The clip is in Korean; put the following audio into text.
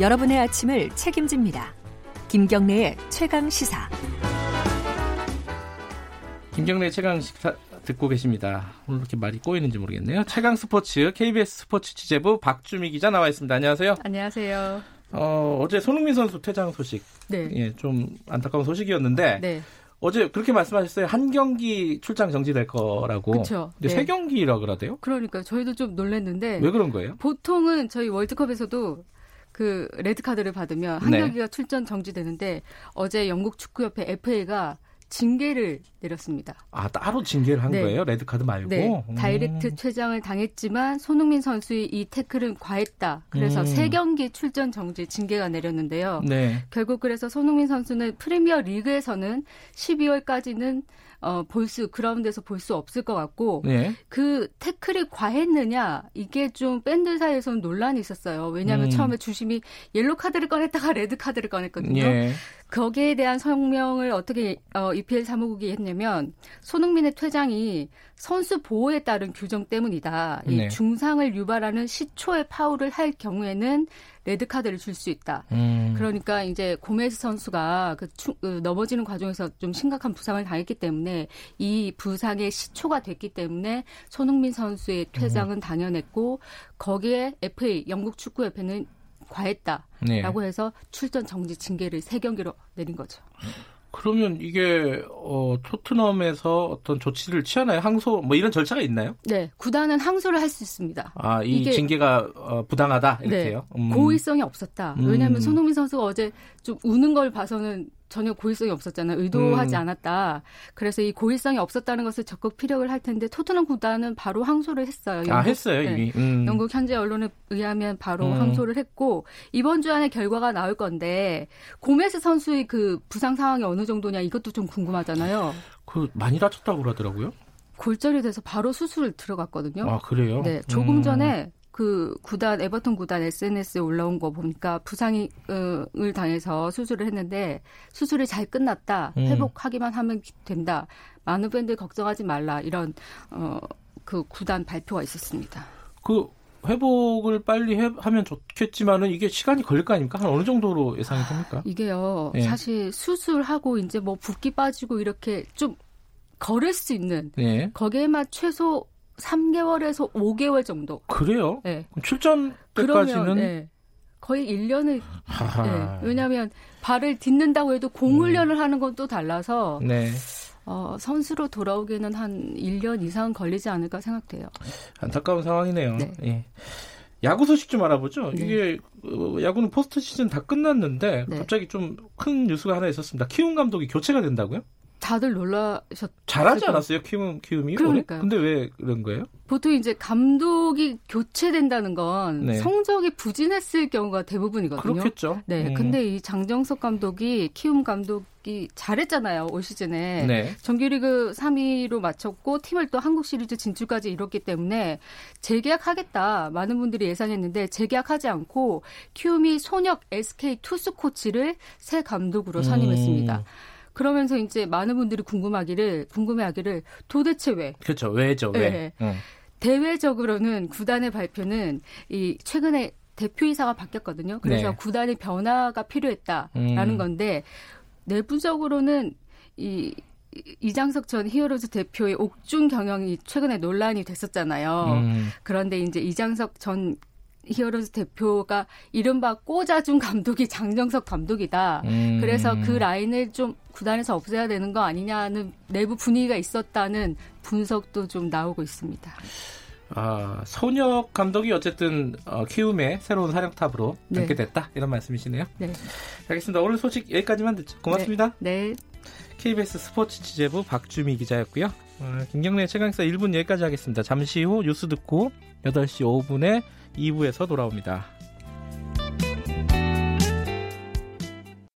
여러분의 아침을 책임집니다. 김경래의 최강 시사. 김경래 최강 시사 듣고 계십니다. 오늘 이렇게 말이 꼬이는지 모르겠네요. 최강 스포츠 KBS 스포츠 취재부 박주미 기자 나와 있습니다. 안녕하세요. 안녕하세요. 어, 어제 손흥민 선수 퇴장 소식. 네. 예, 좀 안타까운 소식이었는데 네. 어제 그렇게 말씀하셨어요. 한 경기 출장 정지될 거라고. 그쵸. 근데 네. 세 경기라 그러대요. 그러니까 저희도 좀 놀랐는데 왜 그런 거예요? 보통은 저희 월드컵에서도 그 레드 카드를 받으면 한 네. 경기가 출전 정지되는데 어제 영국 축구협회 FA가 징계를 내렸습니다. 아, 따로 징계를 한 네. 거예요? 레드 카드 말고. 네, 음. direct 퇴장을 당했지만 손흥민 선수의 이 태클은 과했다. 그래서 음. 세 경기 출전 정지 징계가 내렸는데요. 네. 결국 그래서 손흥민 선수는 프리미어 리그에서는 12월까지는 어, 볼 수, 그라운드에서 볼 수 없을 것 같고, 네. 그 태클이 과했느냐, 이게 좀 팬들 사이에서는 논란이 있었어요. 왜냐하면 음. 처음에 주심이 옐로 카드를 꺼냈다가 레드 카드를 꺼냈거든요. 예. 거기에 대한 성명을 어떻게 어, EPL 사무국이 했냐면 손흥민의 퇴장이 선수 보호에 따른 규정 때문이다. 이 네. 중상을 유발하는 시초의 파울을 할 경우에는 레드 카드를 줄 수 있다. 음. 그러니까 이제 고메스 선수가 그, 추- 그 넘어지는 과정에서 좀 심각한 부상을 당했기 때문에 이 부상의 시초가 됐기 때문에 손흥민 선수의 퇴장은 당연했고 거기에 FA 영국 축구 협회는 과했다. 네. 라고 해서 출전 정지 징계를 세 경기로 내린 거죠. 그러면 이게 어, 토트넘에서 어떤 조치를 취하나요? 항소 뭐 이런 절차가 있나요? 네, 구단은 항소를 할 수 있습니다. 아, 이 징계가 어, 부당하다 이렇게요. 음. 네, 고의성이 없었다. 음. 왜냐하면 손흥민 선수가 어제 좀 우는 걸 봐서는 전혀 고의성이 없었잖아요. 의도하지 음. 않았다. 그래서 이 고의성이 없었다는 것을 적극 피력을 할 텐데 토트넘 구단은 바로 항소를 했어요. 아, 영국- 했어요, 네. 이미. 음. 영국 현지 언론에 의하면 바로 음. 항소를 했고 이번 주 안에 결과가 나올 건데 고메스 선수의 그 부상 상황이 어느 정도냐 이것도 좀 궁금하잖아요. 그 많이 다쳤다고 그러더라고요. 골절이 돼서 바로 수술 들어갔거든요. 아, 그래요? 네, 조금 음. 전에 그 구단 에버턴 구단 SNS에 올라온 거 보니까 부상을 당해서 수술을 했는데 수술이 잘 끝났다. 음. 회복하기만 하면 된다. 많은 팬들 걱정하지 말라. 이런 어그 구단 발표가 있었습니다. 그 회복을 빨리 해- 하면 좋겠지만은 이게 시간이 걸릴 거 아닙니까? 한 어느 정도로 예상이 됩니까? 이게요. 네. 사실 수술하고 이제 뭐 붓기 빠지고 이렇게 좀 걸을 수 있는 네. 거기에만 최소 3개월에서 5개월 정도. 그래요? 네. 출전 그러면 때까지는 네. 거의 1년을 하하. 네. 왜냐하면 발을 딛는다고 해도 공 훈련을 하는 건 또 달라서 네. 어, 선수로 돌아오기는 한 1년 이상 걸리지 않을까 생각돼요. 안타까운 상황이네요. 네. 예. 야구 소식 좀 알아보죠. 네. 이게 어, 야구는 포스트 시즌 다 끝났는데 네. 갑자기 좀 큰 뉴스가 하나 있었습니다. 키움 감독이 교체가 된다고요? 다들 놀라셨. 잘하지 그러니까. 않았어요, 키움 키움이? 그러니까요. 올해? 근데 왜 그런 거예요? 보통 이제 감독이 교체된다는 건 네. 성적이 부진했을 경우가 대부분이거든요. 그렇겠죠. 네, 음. 근데 이 장정석 감독이 키움 감독이 잘했잖아요 올 시즌에 네. 정규리그 3위로 마쳤고 팀을 또 한국 시리즈 진출까지 이뤘기 때문에 재계약하겠다 많은 분들이 예상했는데 재계약하지 않고 키움이 소녀 SK 투수 코치를 새 감독으로 선임했습니다. 음. 그러면서 이제 많은 분들이 궁금하기를 궁금해하기를 도대체 왜 그렇죠. 왜죠? 왜? 네. 응. 대외적으로는 구단의 발표는 이 최근에 대표이사가 바뀌었거든요. 그래서 네. 구단의 변화가 필요했다라는 음. 건데 내부적으로는 이 이장석 전 히어로즈 대표의 옥중 경영이 최근에 논란이 됐었잖아요. 음. 그런데 이제 이장석 전 히어로즈 대표가 이른바 꽂아준 감독이 장정석 감독이다. 음. 그래서 그 라인을 좀 구단에서 없애야 되는 거 아니냐는 내부 분위기가 있었다는 분석도 좀 나오고 있습니다. 아, 손혁 감독이 어쨌든 어, 키움의 새로운 사령탑으로 네. 앉게 됐다 이런 말씀이시네요. 네. 알겠습니다. 오늘 소식 여기까지만 듣죠. 고맙습니다. 네. KBS 스포츠 취재부 박주미 기자였고요. 어, 김경래 최강사 1분 여기까지 하겠습니다. 잠시 후 뉴스 듣고 8시 5분에 2부에서 돌아옵니다.